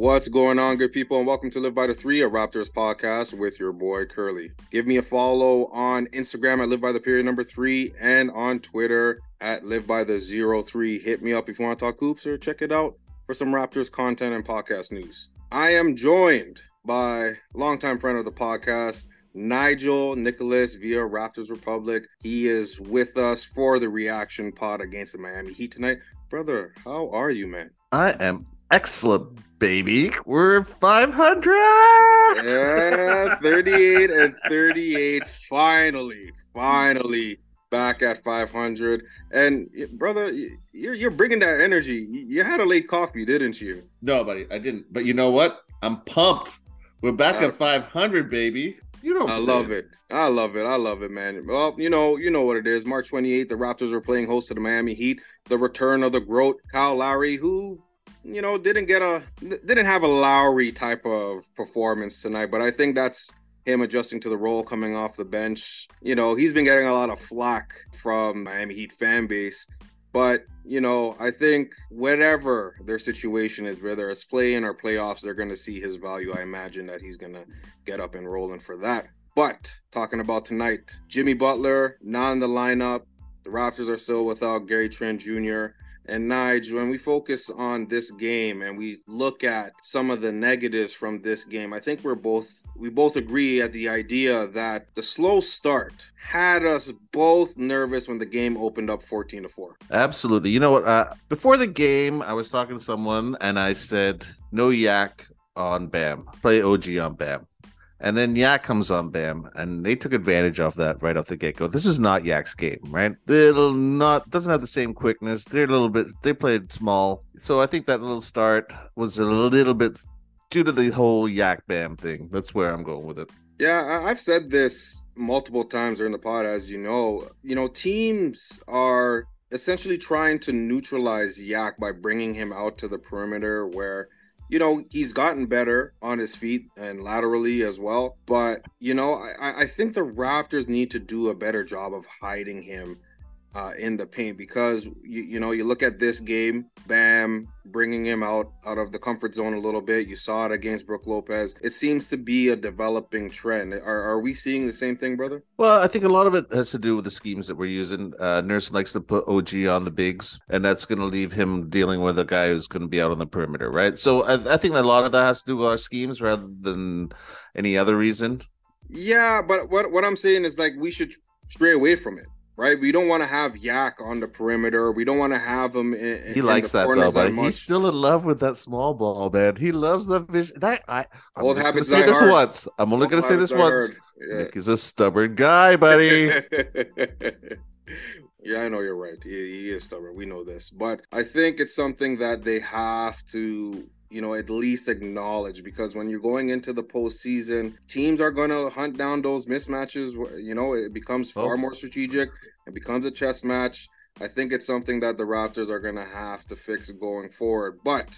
What's going on, good people, and welcome to Live by the Three, a Raptors podcast with your boy Curly. Give me a follow on Instagram at Live by the Period Number Three and on Twitter at Live by the Zero Three. Hit me up if you want to talk hoops or check it out for some Raptors content and podcast news. I am joined by longtime friend of the podcast, Nigel Nicholas via Raptors Republic. He is with us for the reaction pod against the Miami Heat tonight. Brother, how are you, man? I am excellent, baby. We're 500. Yeah, 38 and 38. Finally, finally back at 500. And brother, you're you're bringing that energy. You had a late coffee, didn't you? No, buddy, I didn't. But you know what? I'm pumped. We're back uh, at 500, baby. You know, I love it. I love it. I love it, man. Well, you know, you know what it is. March 28th, the Raptors are playing host to the Miami Heat. The return of the GOAT, Kyle Lowry, who you know didn't get a didn't have a Lowry type of performance tonight, but I think that's him adjusting to the role coming off the bench. You know, he's been getting a lot of flack from Miami Heat fan base but, you know, I think whatever their situation is, whether it's play-in or playoffs, they're going to see his value. I imagine that he's going to get up and rolling for that. But talking about tonight, Jimmy Butler not in the lineup. The Raptors are still without Gary Trent Jr. And Nige, when we focus on this game and we look at some of the negatives from this game, I think we're both we both agree at the idea that the slow start had us both nervous when the game opened up 14 to 4. Absolutely. You know what? Uh, before the game, I was talking to someone and I said, no yak on Bam. Play OG on Bam. And then Yak comes on Bam, and they took advantage of that right off the get go. This is not Yak's game, right? It'll not doesn't have the same quickness. They're a little bit they played small, so I think that little start was a little bit due to the whole Yak Bam thing. That's where I'm going with it. Yeah, I've said this multiple times during the pod, as you know. You know, teams are essentially trying to neutralize Yak by bringing him out to the perimeter where you know, he's gotten better on his feet and laterally as well. But, you know, I, I think the Raptors need to do a better job of hiding him uh, in the paint because you, you know you look at this game, Bam bringing him out out of the comfort zone a little bit. You saw it against Brook Lopez. It seems to be a developing trend. Are are we seeing the same thing, brother? Well, I think a lot of it has to do with the schemes that we're using. Uh, Nurse likes to put OG on the bigs, and that's going to leave him dealing with a guy who's going to be out on the perimeter, right? So I, I think a lot of that has to do with our schemes rather than any other reason. Yeah, but what what I'm saying is like we should stray away from it right? We don't want to have Yak on the perimeter. We don't want to have him. In, he likes that though, but he's still in love with that small ball, man. He loves the vision. That I, I'm Old just gonna say this once. I'm only Old gonna say this once. Yeah. Nick is a stubborn guy, buddy. yeah, I know you're right. He, he is stubborn. We know this, but I think it's something that they have to you know, at least acknowledge because when you're going into the postseason, teams are going to hunt down those mismatches. You know, it becomes oh. far oh. more strategic. It becomes a chess match. I think it's something that the Raptors are going to have to fix going forward. But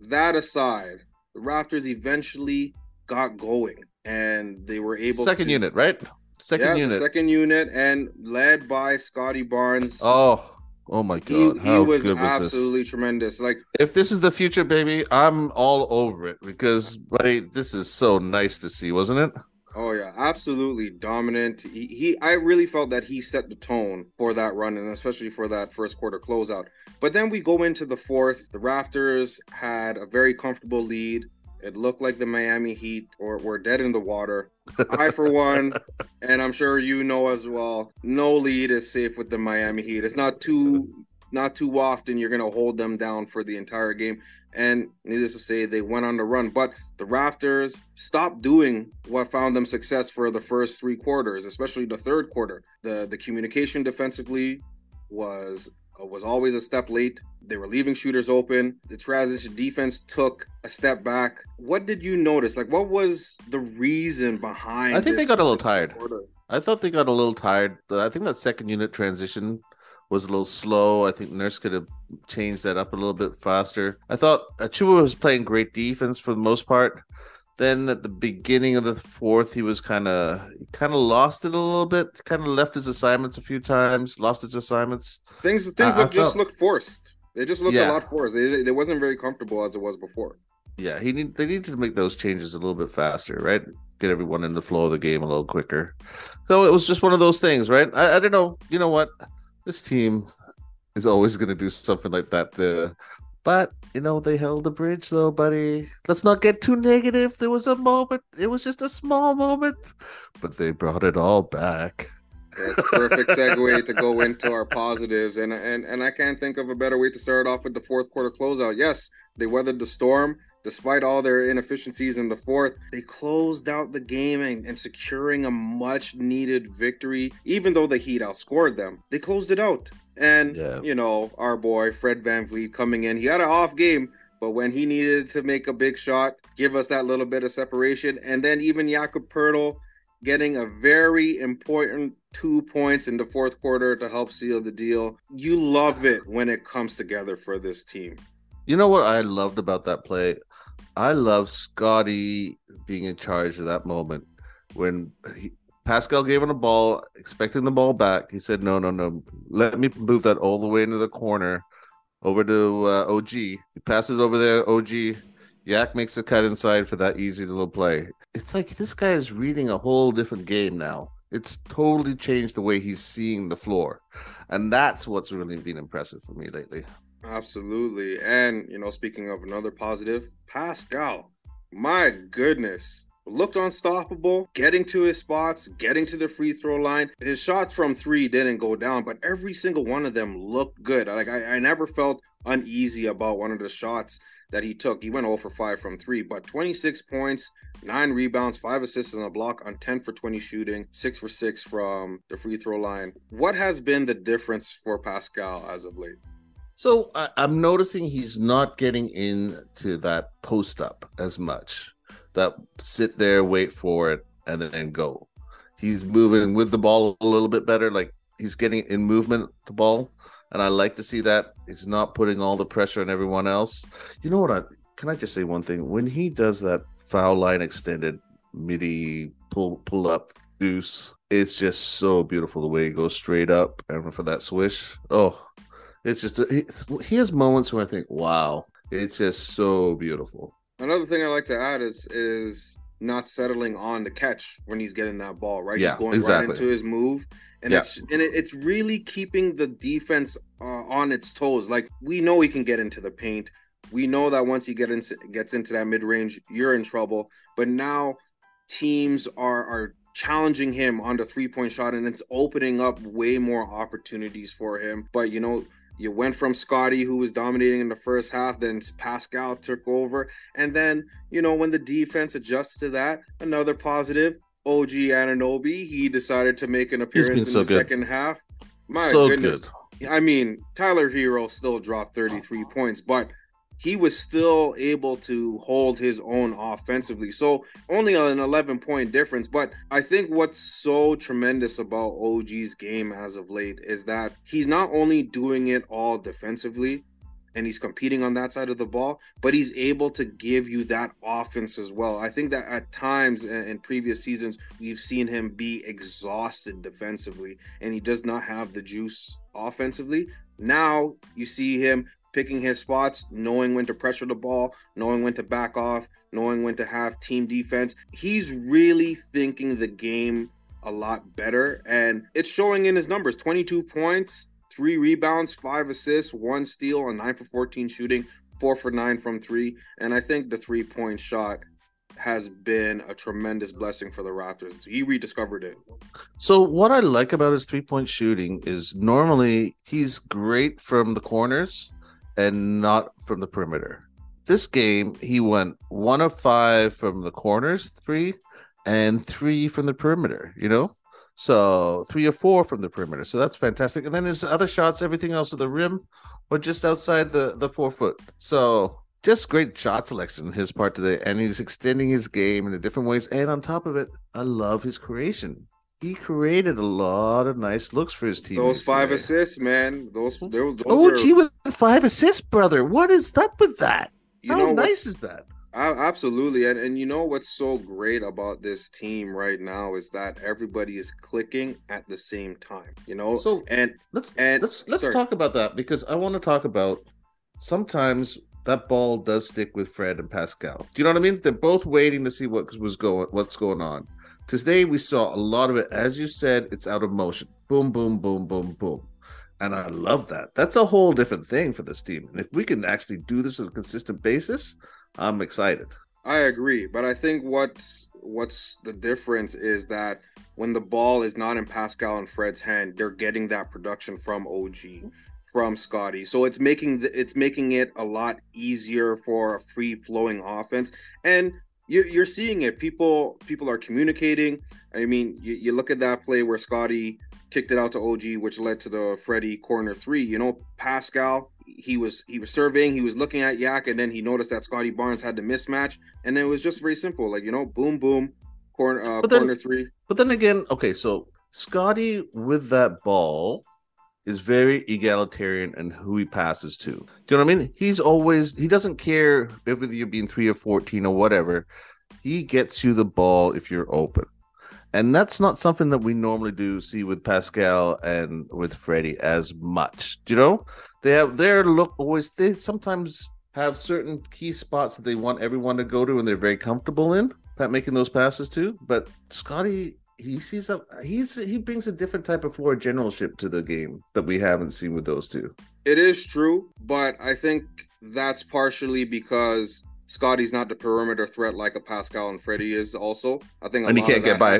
that aside, the Raptors eventually got going and they were able second to, unit, right? Second yeah, unit. second unit and led by Scottie Barnes. Oh, Oh my god, he, he was, was absolutely this? tremendous. Like if this is the future, baby, I'm all over it because like this is so nice to see, wasn't it? Oh yeah, absolutely dominant. He, he I really felt that he set the tone for that run and especially for that first quarter closeout. But then we go into the fourth. The Raptors had a very comfortable lead. It looked like the Miami Heat or were dead in the water. I, for one, and I'm sure you know as well, no lead is safe with the Miami Heat. It's not too not too often you're going to hold them down for the entire game. And needless to say, they went on the run. But the Raptors stopped doing what found them success for the first three quarters, especially the third quarter. The the communication defensively was Uh, was always a step late. They were leaving shooters open. The transition defense took a step back. What did you notice? Like, what was the reason behind? I think they got a little tired. Quarter? I thought they got a little tired. I think that second unit transition was a little slow. I think Nurse could have changed that up a little bit faster. I thought Achiuwa was playing great defense for the most part. Then at the beginning of the fourth, he was kind of kind of lost it a little bit. Kind of left his assignments a few times. Lost his assignments. Things things look, just looked forced. It just looked yeah. a lot forced. It, it wasn't very comfortable as it was before. Yeah, he need they need to make those changes a little bit faster, right? Get everyone in the flow of the game a little quicker. So it was just one of those things, right? I, I don't know. You know what? This team is always going to do something like that. To, but you know they held the bridge, though, buddy. Let's not get too negative. There was a moment. It was just a small moment, but they brought it all back. That's perfect segue to go into our positives, and and and I can't think of a better way to start off with the fourth quarter closeout. Yes, they weathered the storm. Despite all their inefficiencies in the fourth, they closed out the game and, and, securing a much needed victory. Even though the Heat outscored them, they closed it out. And, yeah. you know, our boy Fred Van VanVleet coming in, he had an off game, but when he needed to make a big shot, give us that little bit of separation. And then even Jakob Poeltl getting a very important two points in the fourth quarter to help seal the deal. You love it when it comes together for this team. You know what I loved about that play? I love Scottie being in charge of that moment when he, Pascal gave him a ball, expecting the ball back. He said, "No, no, no. Let me move that all the way into the corner, over to uh, OG. He passes over there. OG, Yak makes a cut inside for that easy little play. It's like this guy is reading a whole different game now. It's totally changed the way he's seeing the floor, and that's what's really been impressive for me lately. Absolutely. And, you know, speaking of another positive, Pascal, my goodness, looked unstoppable, getting to his spots, getting to the free throw line. His shots from three didn't go down, but every single one of them looked good. Like, I, I never felt uneasy about one of the shots that he took. He went 0 for 5 from 3, but 26 points, 9 rebounds, 5 assists on a block on 10 for 20 shooting, 6 for 6 from the free throw line. What has been the difference for Pascal as of late? So I, am noticing he's not getting into that post up as much. That sit there, wait for it, and then go. He's moving with the ball a little bit better. Like he's getting in movement the ball, and I like to see that. He's not putting all the pressure on everyone else. You know what? I can I just say one thing? When he does that foul line extended midi pull pull up goose, it's just so beautiful the way he goes straight up and for that swish. Oh, it's just it's, he has moments where I think, wow, it's just so beautiful. Another thing I like to add is is not settling on the catch when he's getting that ball, right? Yeah, he's going exactly. right into his move. And yeah. it's and it, it's really keeping the defense uh, on its toes. Like we know he can get into the paint. We know that once he get in, gets into that mid range, you're in trouble. But now teams are are challenging him on the three point shot, and it's opening up way more opportunities for him. But you know, you went from Scottie, who was dominating in the first half, then Pascal took over. And then, you know, when the defense adjusts to that, another positive, OG Anunoby, he decided to make an appearance in so the good. second half. My so goodness. Good. I mean, Tyler Herro still dropped 33 points, but he was still able to hold his own offensively. So only an 11 point difference. But I think what's so tremendous about OG's game as of late is that he's not only doing it all defensively and he's competing on that side of the ball, but he's able to give you that offense as well. I think that at times in previous seasons, we've seen him be exhausted defensively and he does not have the juice offensively. Now you see him picking his spots, knowing when to pressure the ball, knowing when to back off, knowing when to have team defense. He's really thinking the game a lot better, and it's showing in his numbers 22 points, three rebounds, five assists, one steal, and nine for 14 shooting, four for nine from three. And I think the three point shot has been a tremendous blessing for the Raptors. He rediscovered it. So what I like about his three-point shooting is normally he's great from the corners, and not from the perimeter. This game, he went one of five from the corners, three, and three from the perimeter, you know? So three or four from the perimeter. So that's fantastic. And then his other shots, everything else at the rim or just outside the, the four foot. So just great shot selection on his part today. And he's extending his game in different ways. And on top of it, I love his creation he created a lot of nice looks for his team. Those five today. assists, man. Those, those, those oh, gee, with five assists, brother. What is up with that? You How nice is that? Absolutely, and and you know what's so great about this team right now is that everybody is clicking at the same time. You know, so and let's and let's let's sorry. talk about that because I want to talk about sometimes that ball does stick with Fred and Pascal. Do you know what I mean? They're both waiting to see what was going, what's going on. Today we saw a lot of it. As you said, it's out of motion. Boom, boom, boom, boom, boom. And I love that. That's a whole different thing for this team. And if we can actually do this on a consistent basis, I'm excited. I agree, but I think what's what's the difference is that when the ball is not in Pascal and Fred's hand, they're getting that production from OG, from Scottie. So it's making the, it's making it a lot easier for a free flowing offense, and you're, you're seeing it. People people are communicating. I mean, you, you look at that play where Scottie kicked it out to OG, which led to the Freddie corner three. You know, Pascal he was he was surveying, he was looking at Yak, and then he noticed that Scottie Barnes had the mismatch, and it was just very simple, like you know, boom, boom, corner, uh, then, corner three. But then again, okay, so Scottie with that ball is very egalitarian and who he passes to. Do you know what I mean? He's always he doesn't care if you're being three or fourteen or whatever. He gets you the ball if you're open. And that's not something that we normally do see with Pascal and with Freddie as much. Do you know? They have their look always they sometimes have certain key spots that they want everyone to go to and they're very comfortable in that making those passes to. But Scottie he sees a he's he brings a different type of floor generalship to the game that we haven't seen with those two. It is true, but I think that's partially because Scottie's not the perimeter threat like a Pascal and Freddie is. Also, I think, and he can't get by.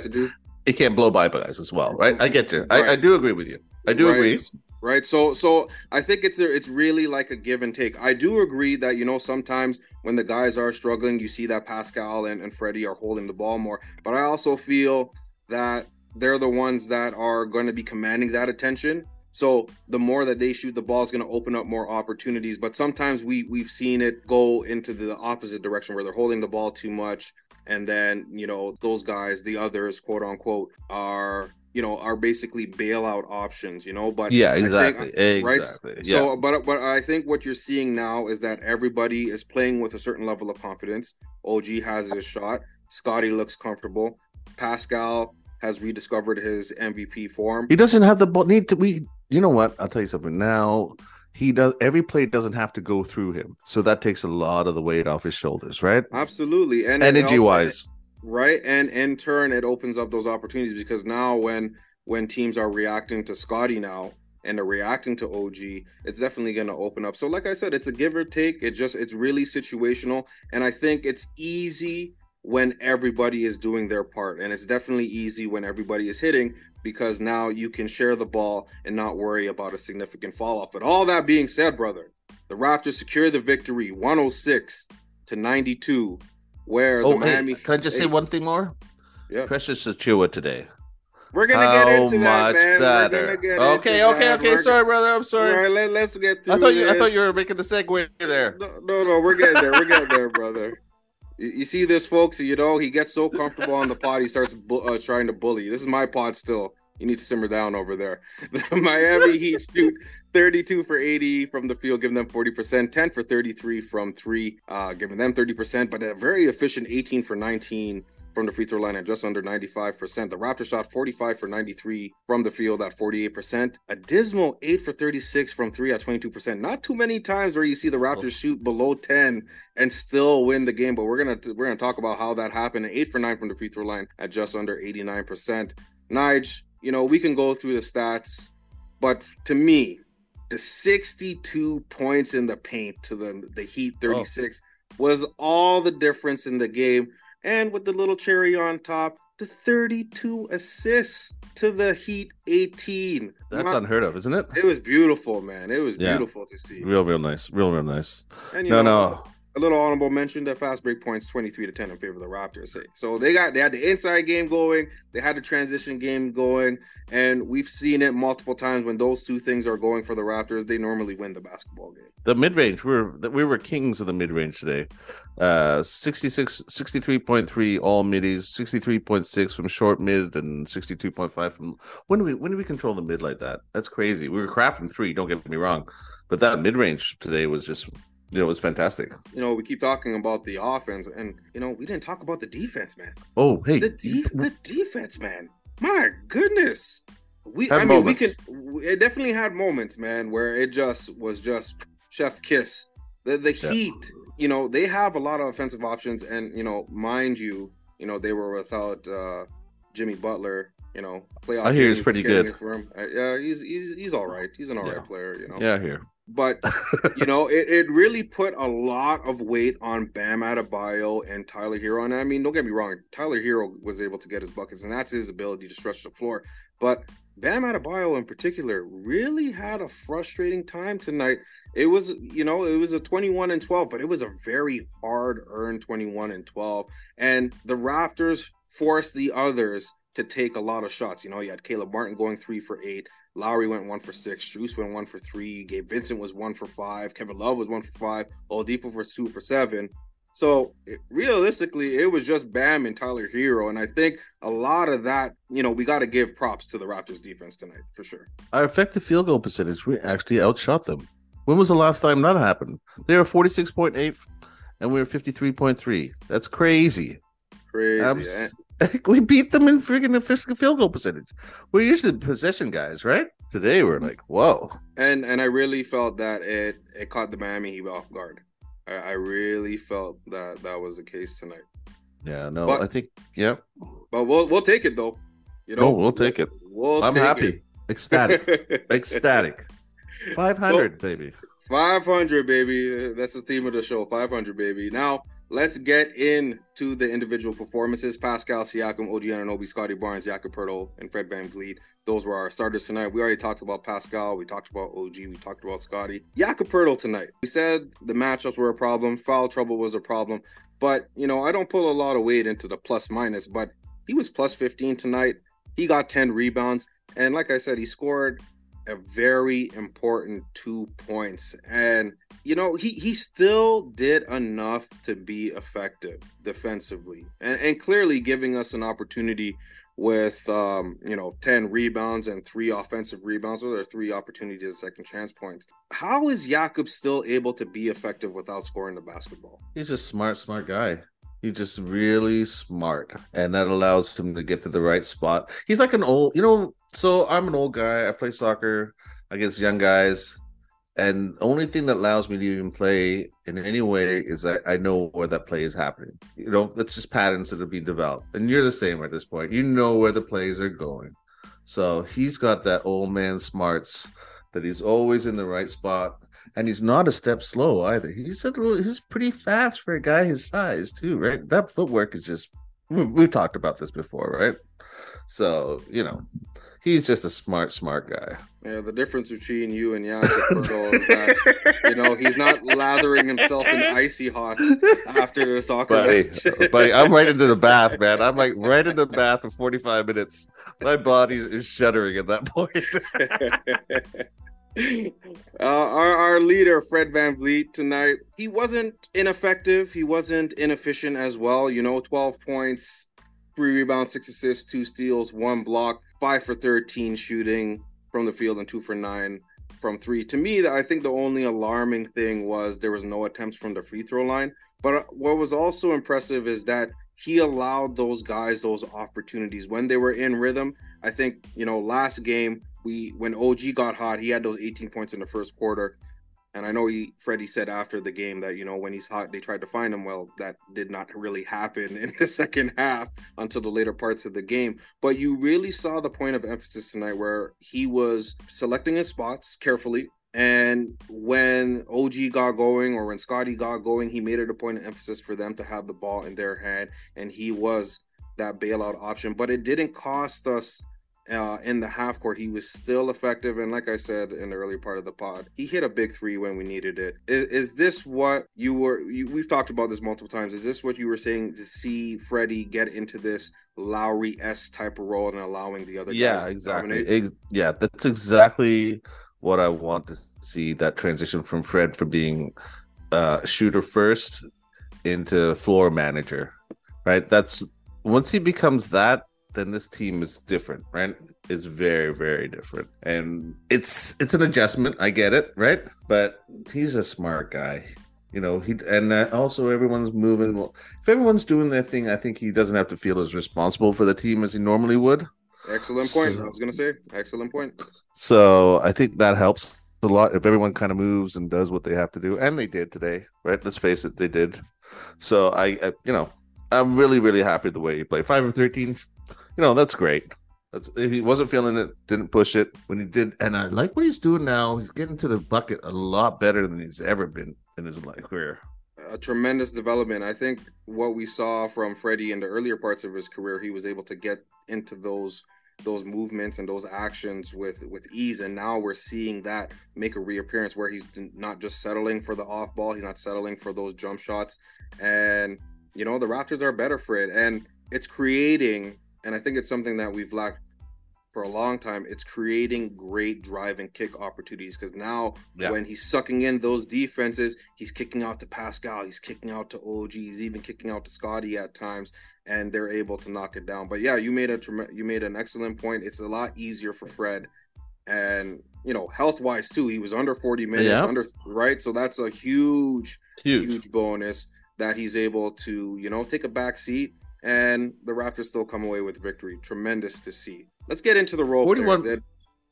He can't blow by guys as well, right? I get you. Right. I, I, do agree with you. I do right. agree right so so i think it's a, it's really like a give and take i do agree that you know sometimes when the guys are struggling you see that pascal and, and freddie are holding the ball more but i also feel that they're the ones that are going to be commanding that attention. So the more that they shoot the ball is going to open up more opportunities. But sometimes we we've seen it go into the opposite direction where they're holding the ball too much. And then you know those guys the others quote unquote are you know are basically bailout options you know? But yeah exactly think, right? Exactly. Yeah. so but but i think what you're seeing now is that everybody is playing with a certain level of confidence. Og has his shot. Scottie looks comfortable. Pascal has rediscovered his mvp form. He doesn't have the ball. need to we you know what? I'll tell you something. Now he does every play doesn't have to go through him. So that takes a lot of the weight off his shoulders right? Absolutely. And energy wise. Right? And in turn it opens up those opportunities because now when when teams are reacting to Scottie now and they're reacting to og it's definitely going to open up. So like i said it's a give or take. It just it's really situational. And i think it's easy when everybody is doing their part and it's definitely easy when everybody is hitting because now you can share the ball and not worry about a significant fall off but all that being said brother the raptors secure the victory 106 to 92 where oh, the Miami. Hey, can I just hey, say one thing more? Yeah. Precious Achiuwa today. We're gonna How get into that, man. Better. okay, okay, okay. We're sorry, brother. I'm sorry. All right, let, us get through. I thought you. This. I thought you were making the segue there. No, no, no we're getting there. We're getting there, brother. You, see this, folks? You know he gets so comfortable on the pod, he starts bu- uh, trying to bully. This is my pod still. You need to simmer down over there. The Miami Heat shoot 32 for 80 from the field, giving them 40%, 10 for 33 from three, uh, giving them 30%, but a very efficient 18 for 19 from the free throw line at just under 95%. The Raptors shot 45 for 93 from the field at 48%. A dismal 8 for 36 from 3 at 22%. Not too many times where you see the oh. Raptors oh. shoot below 10 and still win the game, but we're going to we're going to talk about how that happened. 8 for 9 from the free throw line at just under 89%. Nige, you know, we can go through the stats, but to me, the 62 points in the paint to the the Heat 36 oh. was all the difference in the game. And with the little cherry on top, the 32 assists to the Heat 18. That's My, unheard of, isn't it? It was beautiful, man. It was yeah. beautiful to see. Real, real nice. Real, real nice. And, no, know, no a little honorable mention that fast break points 23 to 10 in favor of the Raptors. So they got they had the inside game going, they had the transition game going, and we've seen it multiple times when those two things are going for the Raptors, they normally win the basketball game. The mid-range, we were we were kings of the mid-range today. Uh 66 63.3 all middies, 63.6 from short mid and 62.5 from when do we when do we control the mid like that? That's crazy. We were crafting three, don't get me wrong. But that mid-range today was just it was fantastic. You know, we keep talking about the offense, and you know, we didn't talk about the defense, man. Oh, hey, the, de- the defense, man. My goodness, we. Had I mean, moments. we can. It definitely had moments, man, where it just was just chef kiss The the Yeah. Heat, you know, they have a lot of offensive options, and you know, mind you, you know, they were without uh Jimmy Butler. You know, playoff. I hear he's pretty good. For him. Uh, yeah, he's he's he's all right. He's an all right Yeah. player. You know, Yeah, here. But you know, it, it really put a lot of weight on Bam Adebayo and Tyler Herro. And I mean, don't get me wrong, Tyler Herro was able to get his buckets, and that's his ability to stretch the floor. But Bam Adebayo in particular really had a frustrating time tonight. It was, you know, it was a 21 and 12, but it was a very hard earned 21 and 12. And the Raptors forced the others to take a lot of shots. You know, you had Caleb Martin going three for eight. Lowry went one for six. Strus went one for three. Gabe Vincent was one for five. Kevin Love was one for five. Oladipo was two for seven. So it, realistically, it was just Bam and Tyler Herro, and I think a lot of that, you know, we got to give props to the Raptors defense tonight for sure. Our effective field goal percentage, we actually outshot them. When was the last time that happened? They were 46.8 and we were 53.3. That's crazy. Crazy. Abs-? we beat them in freaking efficient field goal percentage. We're usually possession guys, right? Today we're like, whoa. And and I really felt that it it caught the Miami Heat off guard. I, I really felt that that was the case tonight. Yeah, no, But- I think, yeah. But we'll we'll take it though. You know, No, we'll take it. We'll I'm take happy. Ecstatic. Ecstatic. 500, baby. 500 baby that's the theme of the show 500 baby now let's get into the individual performances. Pascal siakam og anunoby scottie barnes jakob and fred vanvleet. Those were our starters tonight. We already talked about pascal. We talked about og we talked about scottie. Jakob tonight. We said the matchups were a problem. Foul trouble was a problem. But you know i don't pull a lot of weight into the plus minus but he was plus 15 tonight. He got 10 rebounds. And like i said he scored a very important two points and you know he he still did enough to be effective defensively and, and clearly giving us an opportunity with um you know 10 rebounds and three offensive rebounds or three opportunities second chance points how is Jakob still able to be effective without scoring the basketball He's a smart, smart guy. He's just really smart, and that allows him to get to the right spot. He's like an old, you know. So I'm an old guy. I play soccer against young guys, and the only thing that allows me to even play in any way is that I know where that play is happening. You know, that's just patterns that will be developed, and you're the same at this point. You know where the plays are going. So he's got that old man smarts that he's always in the right spot and he's not a step slow either. He's a little, he's pretty fast for a guy his size too, right? That footwork is just we've talked about this before, right? So you know, he's just a smart, smart guy. yeah the difference between you and Jakob is that you know he's not lathering himself in icy hot after the soccer buddy, match. buddy, I'm right into the bath, man. I'm like right into the bath for 45 minutes. My body is shuddering at that point. uh, our, our leader, Fred VanVleet, tonight, he wasn't ineffective. He wasn't inefficient as well. You know, 12 points, three rebounds, six assists, two steals, one block, five for 13 shooting from the field, and two for nine from three. To me, I think the only alarming thing was there was no attempts from the free throw line. But uh, what was also impressive is that he allowed those guys those opportunities when they were in rhythm. I think, you know, last game, we when OG got hot, he had those 18 points in the first quarter. And I know he Freddie said after the game that, you know, when he's hot, they tried to find him. Well, that did not really happen in the second half until the later parts of the game. But you really saw the point of emphasis tonight where he was selecting his spots carefully. And when OG got going or when Scottie got going, he made it a point of emphasis for them to have the ball in their hand. And he was that bailout option. But it didn't cost us uh, in the half court. He was still effective, and like I said in the early part of the pod, he hit a big three when we needed it. Is, is this what you were? You, we've talked about this multiple times. Is this what you were saying to see Freddie get into this Lowry s type of role and allowing the other yeah, guys to exactly. Ex- yeah, that's exactly what I want to see. That transition from Fred from being uh, shooter first into floor manager, right? That's once he becomes that, then this team is different, right? It's very, very different, and it's it's an adjustment. I get it, right? But he's a smart guy. You know, he and uh, also everyone's moving. Well, if everyone's doing their thing, I think he doesn't have to feel as responsible for the team as he normally would. Excellent point. So- I was gonna say excellent point. So I think that helps. a lot if everyone kind of moves and does what they have to do, and they did today, right? Let's face it, they did. So I, I you know, I'm really, really happy the way he played. Five of thirteen, you know, that's great. That's, if he wasn't feeling it, didn't push it when he did, and I like what he's doing now. He's getting to the bucket a lot better than he's ever been in his life career. A tremendous development. I think what we saw from Freddie in the earlier parts of his career, he was able to get into those those movements and those actions with with ease and now we're seeing that make a reappearance where he's not just settling for the off ball he's not settling for those jump shots and you know the raptors are better for it and it's creating and i think it's something that we've lacked for a long time it's creating great drive and kick opportunities because now yeah. when he's sucking in those defenses he's kicking out to pascal he's kicking out to og he's even kicking out to scottie at times and they're able to knock it down. But yeah, you made a you made an excellent point. It's a lot easier for Fred, and you know, health wise too, he was under 40 minutes, yeah. under right. So that's a huge, huge, huge bonus that he's able to you know take a back seat, and the Raptors still come away with victory. Tremendous to see. Let's get into the role 41... players.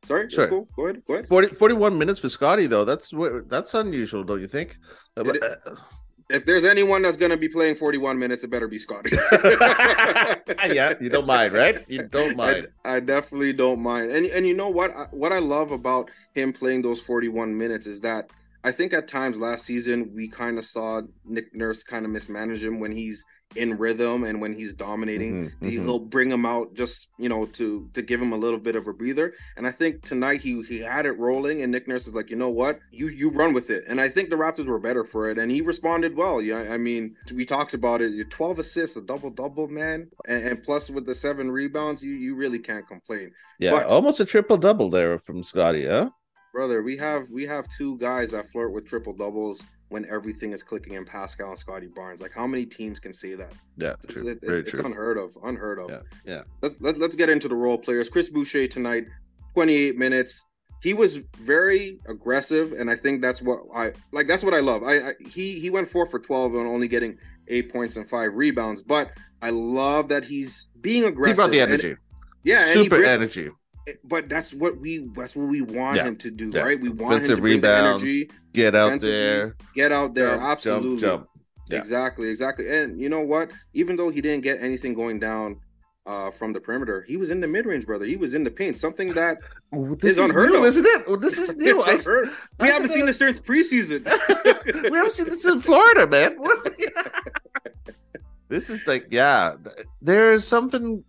Sorry, sure. Cool. Go ahead. Go ahead. 40, 41 minutes for Scottie though. That's that's unusual, don't you think? It, uh, if there's anyone that's going to be playing 41 minutes, it better be Scottie. yeah, you don't mind, right? You don't mind. I, I, definitely don't mind. And and you know what? I, what I love about him playing those 41 minutes is that I think at times last season we kind of saw Nick Nurse kind of mismanage him when he's in rhythm and when he's dominating. Mm-hmm, mm-hmm. he'll bring him out just you know to to give him a little bit of a breather. And i think tonight he he had it rolling and nick nurse is like you know what? You you run with it. And i think the raptors were better for it and he responded well. Yeah i mean we talked about it. 12 assists a double double man. And, and plus with the seven rebounds you you really can't complain. Yeah but, almost a triple double there from scottie huh brother we have we have two guys that flirt with triple doubles when everything is clicking in Pascal and Scottie Barnes. Like, how many teams can say that? Yeah, it's, true. It, it, it's unheard of. Unheard of. Yeah, yeah. Let's let, us let us get into the role players. Chris Boucher tonight, 28 minutes. He was very aggressive, and I think that's what I like. That's what I love. I, I he he went four for 12 and only getting eight points and five rebounds, but I love that he's being aggressive. He brought the energy. And, yeah, super energy but that's what we that's what we want yeah. him to do, yeah. right? We want Defensive him to rebounds, energy, get out there, get out there, jump, absolutely, jump, jump. Exactly, exactly. And you know what? Even though he didn't get anything going down uh, from the perimeter, he was in the mid range, brother. He was in the paint, something that this is, is unheard new, of, isn't it? Well, this is new. I, we I haven't seen this since preseason. we haven't seen this in Florida, man. this is like, yeah, there is something.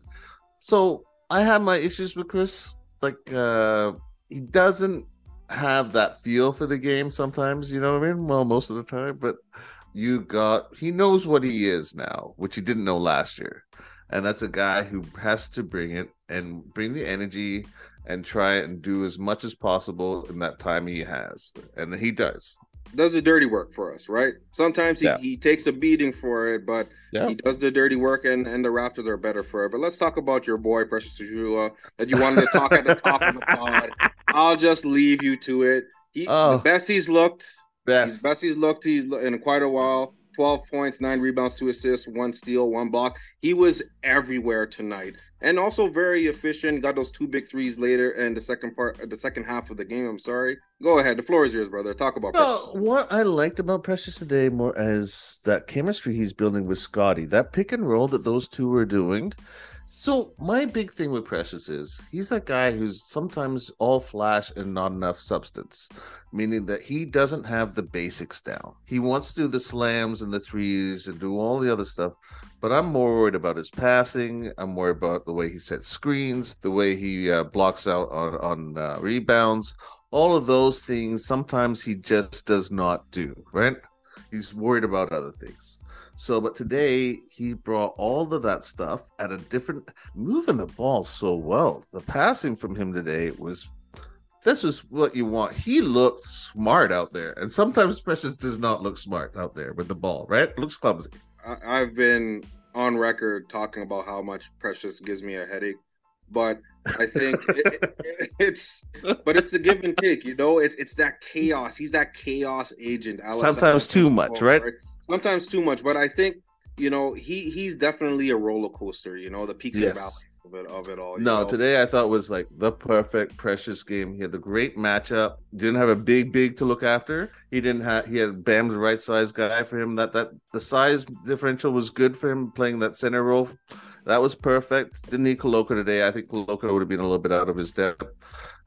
So I have my issues with Chris. Like uh he doesn't have that feel for the game sometimes, you know what I mean? Well, most of the time, but you got he knows what he is now, which he didn't know last year. And that's a guy who has to bring it and bring the energy and try and do as much as possible in that time he has. And he does does the dirty work for us, right? Sometimes he, yeah. he takes a beating for it, but yeah. he does the dirty work, and, and the Raptors are better for it. But let's talk about your boy Precious Achiuwa that you wanted to talk at the top of the pod. I'll just leave you to it. He oh, the best he's looked. Best. He's best he's looked. He's in quite a while. 12 points, nine rebounds, two assists, one steal, one block. He was everywhere tonight and also very efficient. Got those two big threes later in the second part, the second half of the game. I'm sorry. Go ahead. The floor is yours, brother. Talk about. No, what I liked about Precious today more as that chemistry he's building with Scottie, that pick and roll that those two were doing. So my big thing with Precious is he's that guy who's sometimes all flash and not enough substance, meaning that he doesn't have the basics down. He wants to do the slams and the threes and do all the other stuff, but I'm more worried about his passing. I'm worried about the way he sets screens, the way he uh, blocks out on on uh, rebounds. All of those things, sometimes he just does not do. Right? He's worried about other things. So, but today he brought all of that stuff at a different, moving the ball so well. The passing from him today was this is what you want. He looked smart out there, and sometimes Precious does not look smart out there with the ball. Right? Looks clumsy. I've been on record talking about how much Precious gives me a headache, but I think it, it, it's but it's the give and take. You know, it's it's that chaos. He's that chaos agent. Sometimes too much, right? right? Sometimes too much, but I think you know he he's definitely a roller coaster. You know, the peaks yes. and valleys of it of it all. No, know? today I thought was like the perfect Precious game. He had the great matchup. Didn't have a big big to look after. He didn't have. He had Bam's right size guy for him. That that the size differential was good for him playing that center role. That was perfect. Didn't need Koloko today. I think Koloko would have been a little bit out of his depth.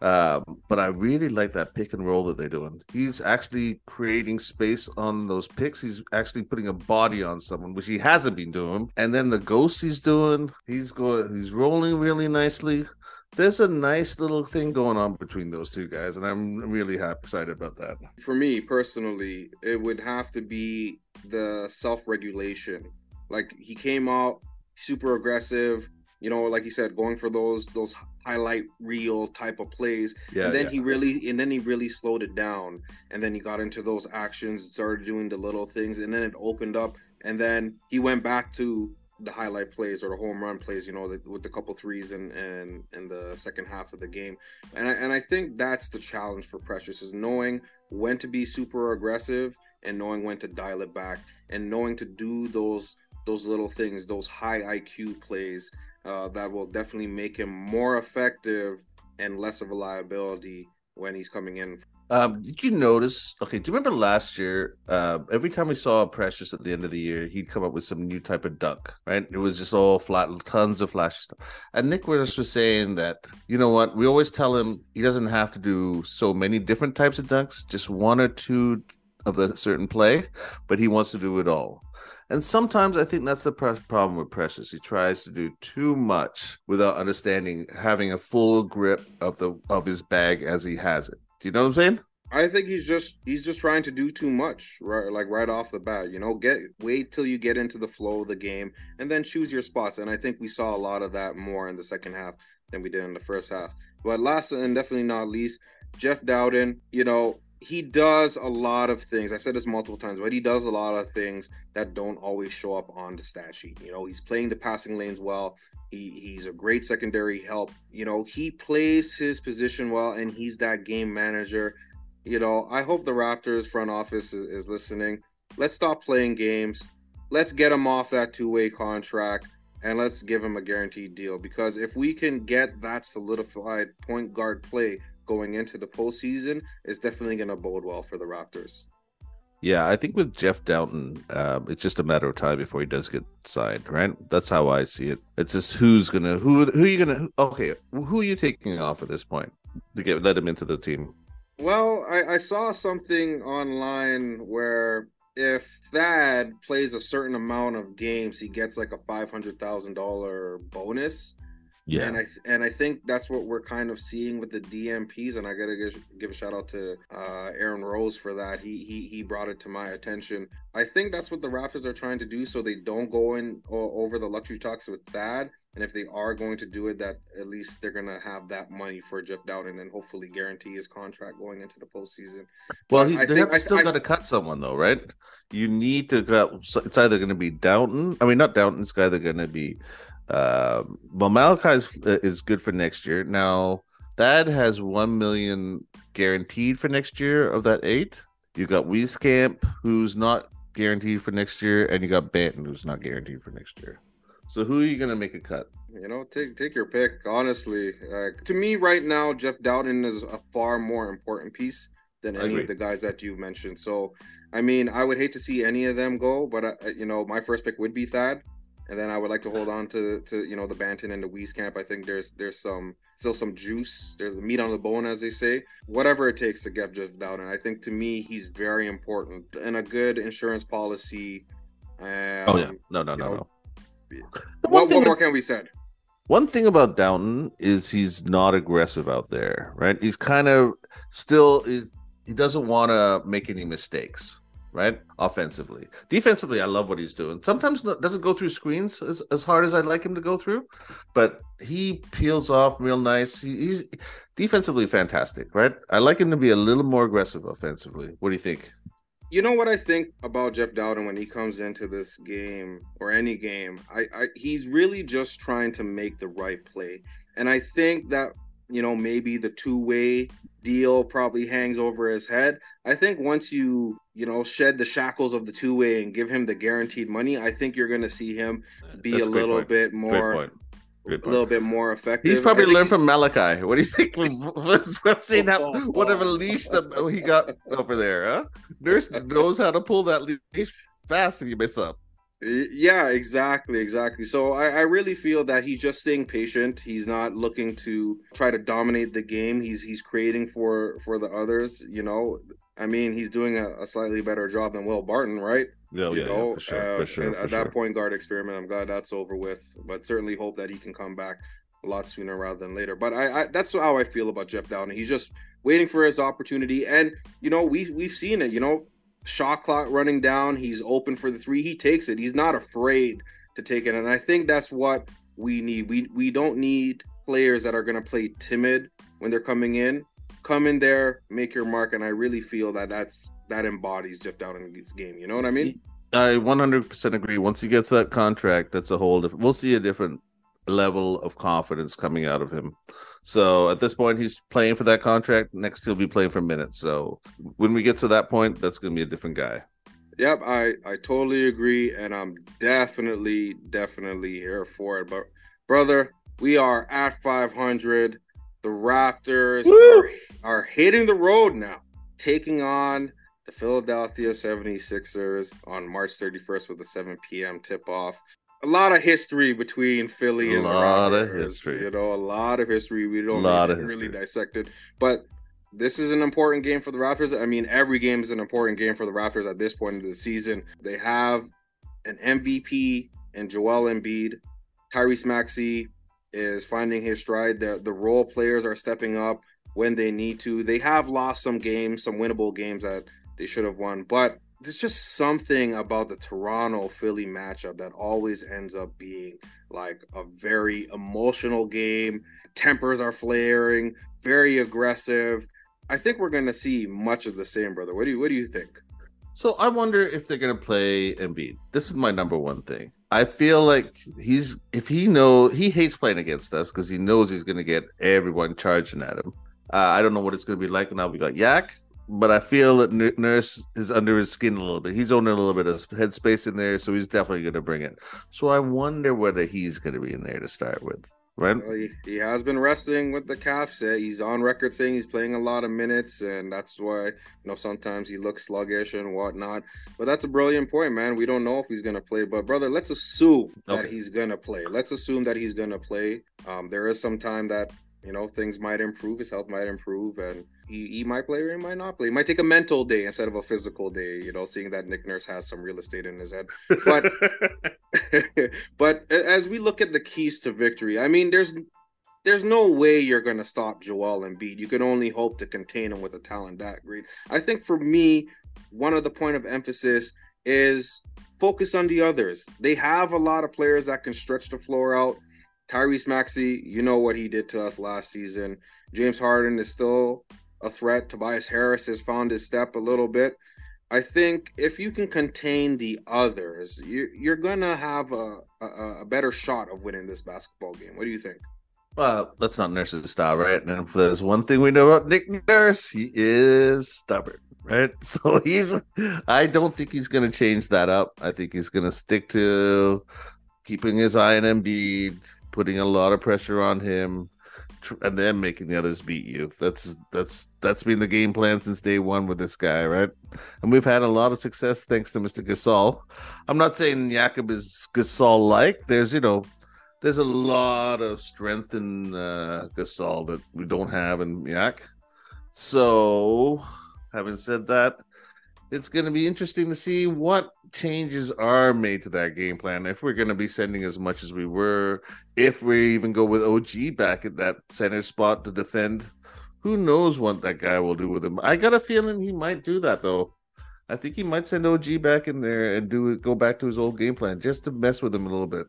Um, but I really like that pick and roll that they're doing. He's actually creating space on those picks. He's actually putting a body on someone, which he hasn't been doing. And then the ghost he's doing, he's going, he's rolling really nicely. There's a nice little thing going on between those two guys, and I'm really happy, excited about that. For me personally, it would have to be the self-regulation. Like he came out super aggressive, you know, like you said, going for those those highlight reel type of plays. Yeah, and then yeah. he really and then he really slowed it down. And then he got into those actions, started doing the little things, and then it opened up. And then he went back to the highlight plays or the home run plays, you know, the, with the couple threes and and in the second half of the game. And I, and I think that's the challenge for Precious is knowing when to be super aggressive and knowing when to dial it back and knowing to do those those little things, those high IQ plays uh, that will definitely make him more effective and less of a liability when he's coming in. Um, did you notice? Okay, do you remember last year? Uh, every time we saw Precious at the end of the year, he'd come up with some new type of dunk, right? It was just all flat, tons of flashy stuff. And Nick was just saying that, you know what? We always tell him he doesn't have to do so many different types of dunks, just one or two of the certain play, but he wants to do it all. And sometimes I think that's the problem with Precious. He tries to do too much without understanding, having a full grip of the of his bag as he has it. Do you know what I'm saying? I think he's just he's just trying to do too much, right? Like right off the bat, you know, get wait till you get into the flow of the game and then choose your spots. And I think we saw a lot of that more in the second half than we did in the first half. But last and definitely not least, Jeff Dowtin, you know, he does a lot of things. I've said this multiple times, but he does a lot of things that don't always show up on the stat sheet. You know, he's playing the passing lanes well. He he's a great secondary help. You know, he plays his position well, and he's that game manager. You know, I hope the Raptors front office is, is listening. Let's stop playing games. Let's get him off that two way contract and let's give him a guaranteed deal because if we can get that solidified point guard play going into the postseason is definitely going to bode well for the Raptors. Yeah, I think with Jeff Downton, um, it's just a matter of time before he does get signed, right? That's how I see it. It's just who's gonna who who are you gonna okay who are you taking off at this point to get let him into the team? Well, I, I saw something online where if Thad plays a certain amount of games, he gets like a five hundred thousand dollar bonus. Yeah, and I th- and I think that's what we're kind of seeing with the DNPs, and I gotta give, give a shout out to uh, Aaron Rose for that. He he he brought it to my attention. I think that's what the Raptors are trying to do, so they don't go in over the luxury tax with Thad. And if they are going to do it, that at least they're gonna have that money for Jeff Dowtin and hopefully guarantee his contract going into the postseason. Well, he, they think- still got to cut someone though, right? You need to cut. It's either going to be Dowtin. I mean, not Dowtin. It's either going to be. Uh, well, Malachi is, is good for next year. Now, Thad has one million guaranteed for next year of that eight. You got Wieskamp, who's not guaranteed for next year, and you got Banton, who's not guaranteed for next year. So, who are you going to make a cut? You know, take take your pick. Honestly, like to me right now, Jeff Dowtin is a far more important piece than any of the guys that you've mentioned. So, I mean, I would hate to see any of them go, but uh, you know, my first pick would be Thad, and then I would like to hold on to to you know the Banton and the Wieskamp. I think there's there's some still some juice. There's meat on the bone, as they say. Whatever it takes to get Jeff Dowtin. I think to me, he's very important and a good insurance policy. Um, oh yeah, no, no, no, know, no. What, one what more can we said? One thing about Dowtin is he's not aggressive out there, right? He's kind of still is he doesn't want to make any mistakes, right? Offensively, defensively, I love what he's doing. Sometimes doesn't go through screens as, as hard as I'd like him to go through, but he peels off real nice. He, he's defensively fantastic, right? I like him to be a little more aggressive offensively. What do you think? You know what I think about Jeff Dowtin when he comes into this game or any game? I, I he's really just trying to make the right play. And I think that, you know, maybe the two-way deal probably hangs over his head. I think once you, you know, shed the shackles of the two-way and give him the guaranteed money, I think you're going to see him be That's a little point. bit Great more point. a little bit more effective. He's probably learned from Malachi. What do you think? From seeing how whatever leash that he got over there, huh? Nurse knows how to pull that leash fast if you mess up. Yeah, exactly, exactly. So I, I really feel that he's just staying patient. He's not looking to try to dominate the game. He's he's creating for for the others. You know, I mean, he's doing a, a slightly better job than Will Barton, right? Yeah, you yeah, know, yeah, for sure, uh, for sure. At, for at sure. that point guard experiment, I'm glad that's over with. But certainly hope that he can come back a lot sooner rather than later. But I, I that's how I feel about Jeff Dowtin. He's just waiting for his opportunity, and you know, we we've seen it. You know, shot clock running down. He's open for the three. He takes it. He's not afraid to take it. And I think that's what we need. We we don't need players that are going to play timid when they're coming in. Come in there, make your mark, and I really feel that that's that embodies Jeff Dowtin's game. You know what I mean? I 100% agree. Once he gets that contract, that's a whole different. We'll see a different level of confidence coming out of him. So at this point, he's playing for that contract. Next, he'll be playing for minutes. So when we get to that point, that's going to be a different guy. Yep, I I totally agree, and I'm definitely definitely here for it. But brother, we are at 500. The Raptors are, are hitting the road now, taking on the Philadelphia 76ers on March 31st with a 7 p.m. tip off a lot of history between Philly and a lot the Raptors, of history. You know, a lot of history. We don't really, really dissect it, but this is an important game for the Raptors. I mean, every game is an important game for the Raptors at this point of the season. They have an MVP and Joel Embiid. Tyrese Maxey is finding his stride. The the role players are stepping up when they need to. They have lost some games, some winnable games that they should have won, but there's just something about the Toronto Philly matchup that always ends up being like a very emotional game. Tempers are flaring, very aggressive. I think we're going to see much of the same, brother. What do you What do you think? So I wonder if they're to play Embiid. This is my number one thing. I feel like he's if he know he hates playing against us because he knows he's to get everyone charging at him. Uh, I don't know what it's to be like now. We got Yak but I feel that Nurse is under his skin a little bit. He's owning a little bit of headspace in there, so he's definitely to bring it. So I wonder whether he's to be in there to start with. Right? Well, he, he, has been resting with the calf. Set. He's on record saying he's playing a lot of minutes, and that's why you know sometimes he looks sluggish and whatnot. But that's a brilliant point, man. We don't know if he's going to play, but brother, let's assume okay. that he's going to play. Let's assume that he's going to play. Um, there is some time that you know things might improve, his health might improve, and he, he might play or he might not play. He might take a mental day instead of a physical day, you know, seeing that Nick Nurse has some real estate in his head. But but as we look at the keys to victory, I mean, there's there's no way you're gonna stop Joel Embiid. You can only hope to contain him with a talent that great. I think for me, one of the point of emphasis is focus on the others. They have a lot of players that can stretch the floor out. Tyrese Maxey, you know what he did to us last season. James Harden is still a threat. Tobias Harris has found his step a little bit. I think if you can contain the others, you, you're gonna have a, a, a better shot of winning this basketball game. What do you think? Well, that's not Nurse's style, right? And if there's one thing we know about Nick Nurse, he is stubborn, right? So he's, I don't think he's going to change that up. I think he's going to stick to keeping his eye on Embiid, putting a lot of pressure on him, and then making the others beat you. That's that's that's been the game plan since day one with this guy, right? And we've had a lot of success thanks to Mr. Gasol. I'm not saying Jakob is Gasol like. There's you know, there's a lot of strength in uh, Gasol that we don't have in Yak. So, having said that, it's going to be interesting to see what changes are made to that game plan. If we're going to be sending as much as we were, if we even go with OG back at that center spot to defend, who knows what that guy will do with him? I got a feeling he might do that though. I think he might send OG back in there and do it, go back to his old game plan just to mess with him a little bit.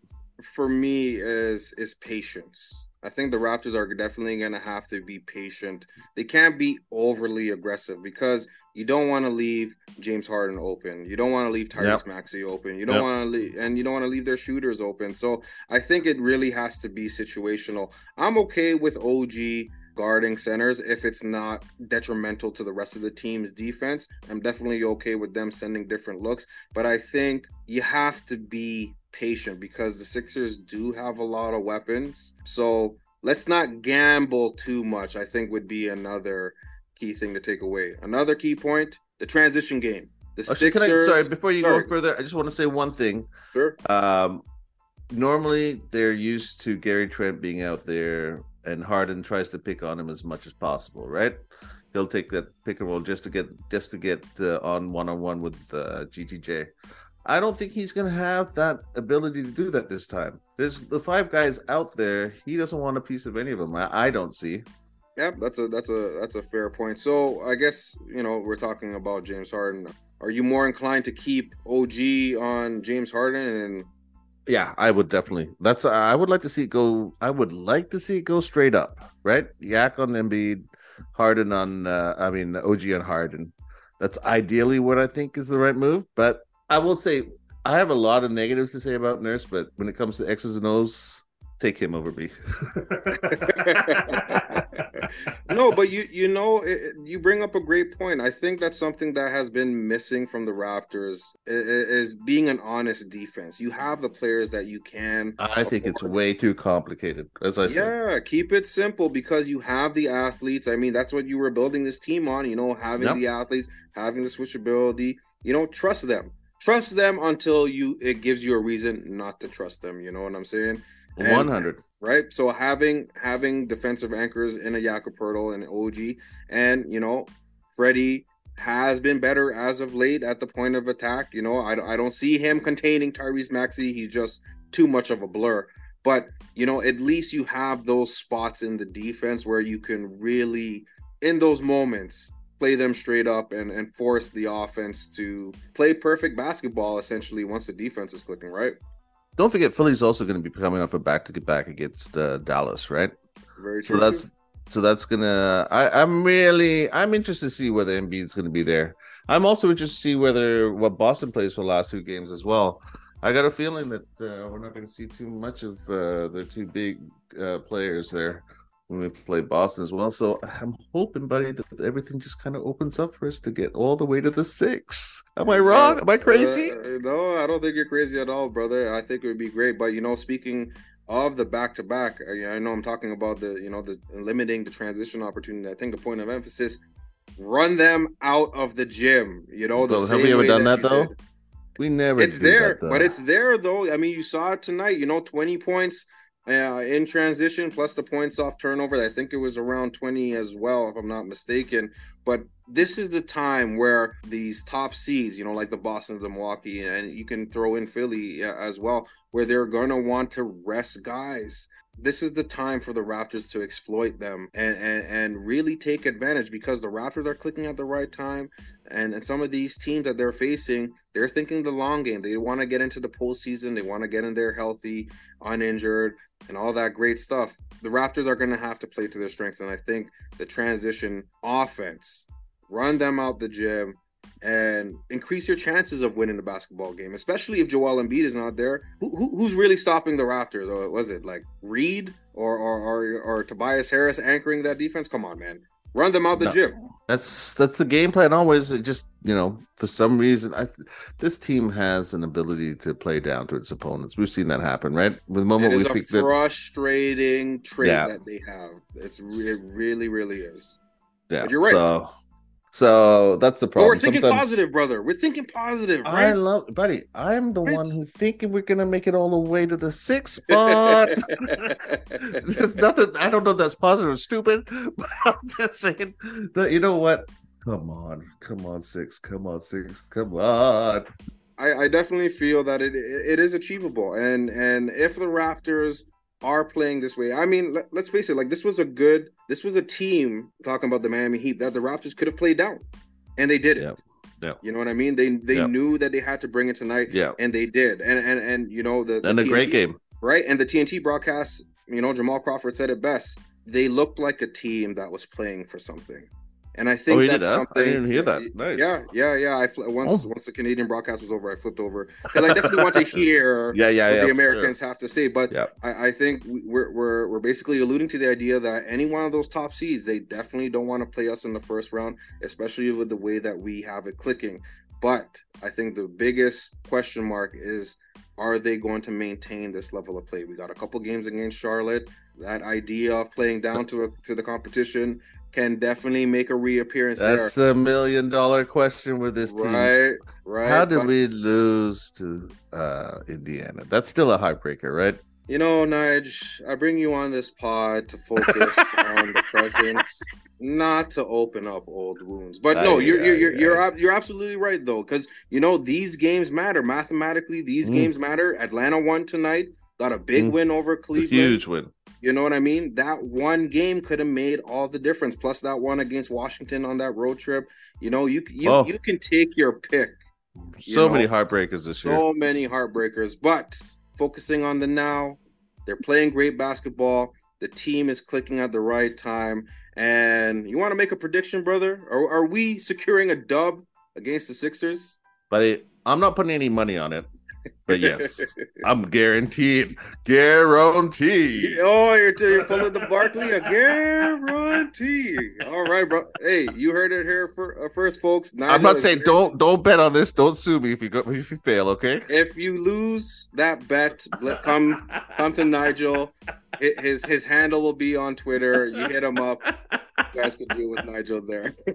For me, is is patience. I think the Raptors are definitely going to have to be patient. They can't be overly aggressive because you don't want to leave James Harden open. You don't want to leave Tyrese yep. Maxey open. You don't yep. want to leave, and you don't want to leave their shooters open. So I think it really has to be situational. I'm okay with OG guarding centers if it's not detrimental to the rest of the team's defense. I'm definitely okay with them sending different looks, but I think you have to be patient because the Sixers do have a lot of weapons. So let's not gamble too much. I think would be another key thing to take away. Another key point: the transition game. The Actually, can I, Sixers. sorry, before you sorry. go further, I just want to say one thing. Sure. Um, normally they're used to Gary Trent being out there, and Harden tries to pick on him as much as possible, right? He'll take that pick and roll just to get just to get uh, on one on one with uh, GTJ. I don't think he's going to have that ability to do that this time. There's the five guys out there. He doesn't want a piece of any of them. I, I don't see. Yeah, that's a that's a that's a fair point. So I guess you know we're talking about James Harden. Are you more inclined to keep OG on James Harden and Yeah, I would definitely. That's I would like to see it go. I would like to see it go straight up, right? Yak on Embiid, Harden on. Uh, I mean, OG on Harden. That's ideally what I think is the right move. But I will say I have a lot of negatives to say about Nurse, but when it comes to X's and O's, take him over me. no, but you you know it, you bring up a great point. I think that's something that has been missing from the Raptors i- i- is being an honest defense. You have the players that you can. I think it's way too complicated, as I said. Yeah, keep it simple because you have the athletes. I mean, that's what you were building this team on. You know, having Yep. the athletes, having the switchability. You know, trust them. Trust them until you it gives you a reason not to trust them. You know what I'm saying? One hundred. right? So having having defensive anchors in a Jakob Poeltl and OG, and you know, Freddie has been better as of late at the point of attack. You know, I, I don't see him containing Tyrese Maxey. He's just too much of a blur. But you know, at least you have those spots in the defense where you can really, in those moments, play them straight up and and force the offense to play perfect basketball. Essentially, once the defense is clicking, right? Don't forget, Philly's also going to be coming off a back to get back against uh, Dallas, right? Very So true. that's so that's gonna. I, I'm really I'm interested to see whether Embiid's going to be there. I'm also interested to see whether what Boston plays for the last two games as well. I got a feeling that uh, we're not going to see too much of uh, the two big uh, players there when we play Boston as well. So I'm hoping, buddy, that everything just kind of opens up for us to get all the way to the six. Am I wrong? Am I crazy? Uh, no, I don't think you're crazy at all, brother. I think it would be great. But you know, speaking of the back to back, I know I'm talking about the you know the limiting the transition opportunity. I think the point of emphasis: run them out of the gym. You know, the Though, have we ever done that, you though? did. We never. It's there, that, but it's there though. I mean, you saw it tonight. You know, 20 points uh, in transition plus the points off turnover. I think it was around 20 as well, if I'm not mistaken. But this is the time where these top seeds, you know, like the Boston's and Milwaukee, and you can throw in Philly as well, where they're going to want to rest guys. This is the time for the Raptors to exploit them and, and, and really take advantage because the Raptors are clicking at the right time. And, and some of these teams that they're facing, they're thinking the long game. They want to get into the postseason. They want to get in there healthy, uninjured, and all that great stuff. The Raptors are going to have to play to their strengths. And I think the transition offense, run them out the gym, and increase your chances of winning the basketball game, especially if Joel Embiid is not there. Who, who, who's really stopping the Raptors? Or was it like Reed or or, or or Tobias Harris anchoring that defense? Come on, man. Run them out the No. gym. That's that's the game plan always. It just you know, for some reason, I th- this team has an ability to play down to its opponents. We've seen that happen, right? With the It moment we is a think that frustrating trait Yeah. that they have. It's it really, really is. yeah, but you're right. So, so that's the But problem. we're thinking Sometimes- positive, brother. We're thinking positive, I love, buddy. I'm the Right. one who thinking we're gonna make it all the way to the sixth spot. There's nothing. I don't know if that's positive or stupid, but I'm just saying that you know what? Come on, come on, six, come on, six, come on. I, I definitely feel that it it is achievable, and and if the Raptors are playing this way, I mean, let, let's face it, like this was a good, this was a team talking about the Miami Heat that the Raptors could have played down, and they did it. Yeah. Yeah. You know what I mean? They they Yeah. knew that they had to bring it tonight, Yeah, and they did, and and and you know the, the and a great game. right? And the TNT broadcast, you know, Jamal Crawford said it best. They looked like a team that was playing for something. And I oh, think Oh, that's that? I something. didn't hear that. Nice. Yeah, yeah, yeah. I fl- once Oh. once the Canadian broadcast was over, I flipped over because I definitely want to hear Yeah, yeah, what yeah. the for sure. Americans have to say. But Yeah. I, I think we- we're, we're we're basically alluding to the idea that any one of those top seeds, they definitely don't want to play us in the first round, especially with the way that we have it clicking. But I think the biggest question mark is are they going to maintain this level of play? We got a couple games against Charlotte. That idea of playing down to a, to the competition can definitely make a reappearance. That's there. a million dollar question with this team. Right, right. How did But, we lose to uh, Indiana? That's still a heartbreaker, right? You know, Nige, I bring you on this pod to focus on the present, not to open up old wounds. But no, you're you're you're you're, you're absolutely right though, because you know these games matter mathematically. These Mm. games matter. Atlanta won tonight, got a big Mm. win over A Cleveland. huge win. You know what I mean? That one game could have made all the difference. Plus that one against Washington on that road trip. You know, you you Oh. you can take your pick. You So know, many heartbreakers this year. So many heartbreakers, but focusing on the now, they're playing great basketball. The team is clicking at the right time. And you want to make a prediction, brother? Are, are we securing a dub against the Sixers? But I'm not putting any money on it. But yes, I'm guaranteed. Guaranteed. oh, you're, you're pulling the Barkley, a guarantee. All right, bro. Hey, you heard it here for, uh, first, folks. I'm not saying don't don't bet on this. Don't sue me if you go if you fail. Okay. If you lose that bet, come come to Nigel. His his handle will be on Twitter. You hit him up. You guys can deal with Nigel there.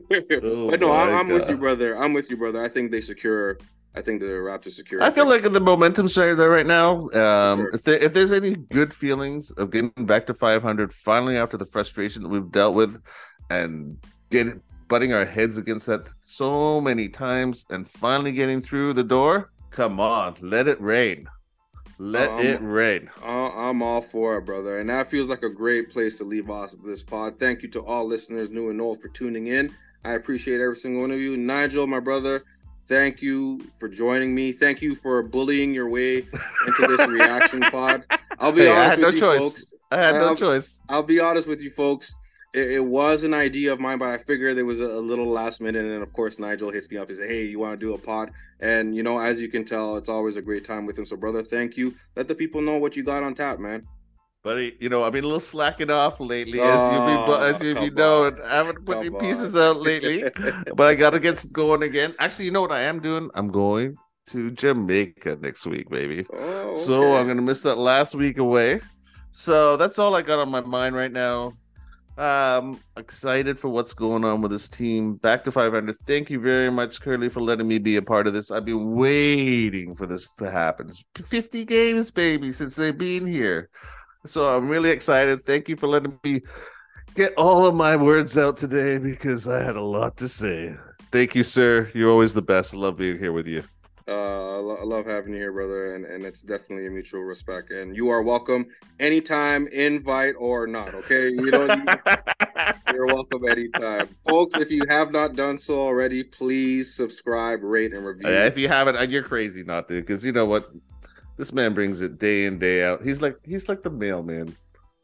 Oh but no, I'm, I'm with you, brother. I'm with you, brother. I think they secure. I think the Raptors secure. I feel like the momentum's there right now. Um, Sure. if there, if there's any good feelings of getting back to 500, finally after the frustration that we've dealt with, and getting butting our heads against that so many times, and finally getting through the door. Come on, let it rain. Let Um, it rain. I'm all for it, brother. And that feels like a great place to leave off this pod. Thank you to all listeners, new and old, for tuning in. I appreciate every single one of you. Nigel, my brother, thank you for joining me. Thank you for bullying your way into this reaction pod. I'll be Hey, I honest had with no you, choice. folks. I had no Um, choice. I'll be honest with you, folks. It, it was an idea of mine, but I figured there was a, a little last minute. And of course, Nigel hits me up He says, Hey, you want to do a pod? And, you know, as you can tell, it's always a great time with him. So, brother, thank you. Let the people know what you got on tap, man. Buddy, you know, I've been a little slacking off lately, as you be, Oh, as you be knowing. I haven't put any Come pieces on. out lately, but I gotta get going again. Actually, you know what I am doing? I'm going to Jamaica next week, baby. Oh, So. I'm gonna miss that last week away. So that's all I got on my mind right now. Um, excited for what's going on with this team. Back to 500. Thank you very much, Curly, for letting me be a part of this. I've been waiting for this to happen. It's 50 games, baby, since they've been here. So I'm really excited. Thank you for letting me get all of my words out today because I had a lot to say. Thank you, sir. You're always the best. I love being here with you. Uh, I, lo- I love having you here, brother, and, and it's definitely a mutual respect. And you are welcome anytime, invite or not. Okay, you know you're welcome anytime, folks. If you have not done so already, please subscribe, rate, and review. Yeah, if you haven't, uh, you're crazy not to, because you know what, this man brings it day in day out. He's like he's like the mailman.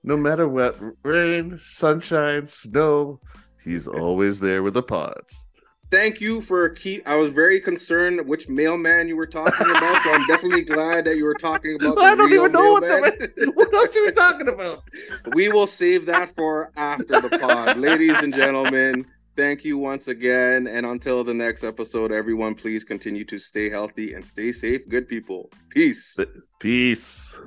No matter what, rain, sunshine, snow, he's always there with the pods. Thank you for keep. I was very concerned which mailman you were talking about, so I'm definitely glad that you were talking about. The I don't even know what the what else are we talking about? we will save that for after the pod. Ladies and gentlemen, thank you once again. And until the next episode, everyone, please continue to stay healthy and stay safe. Good people. Peace. Peace.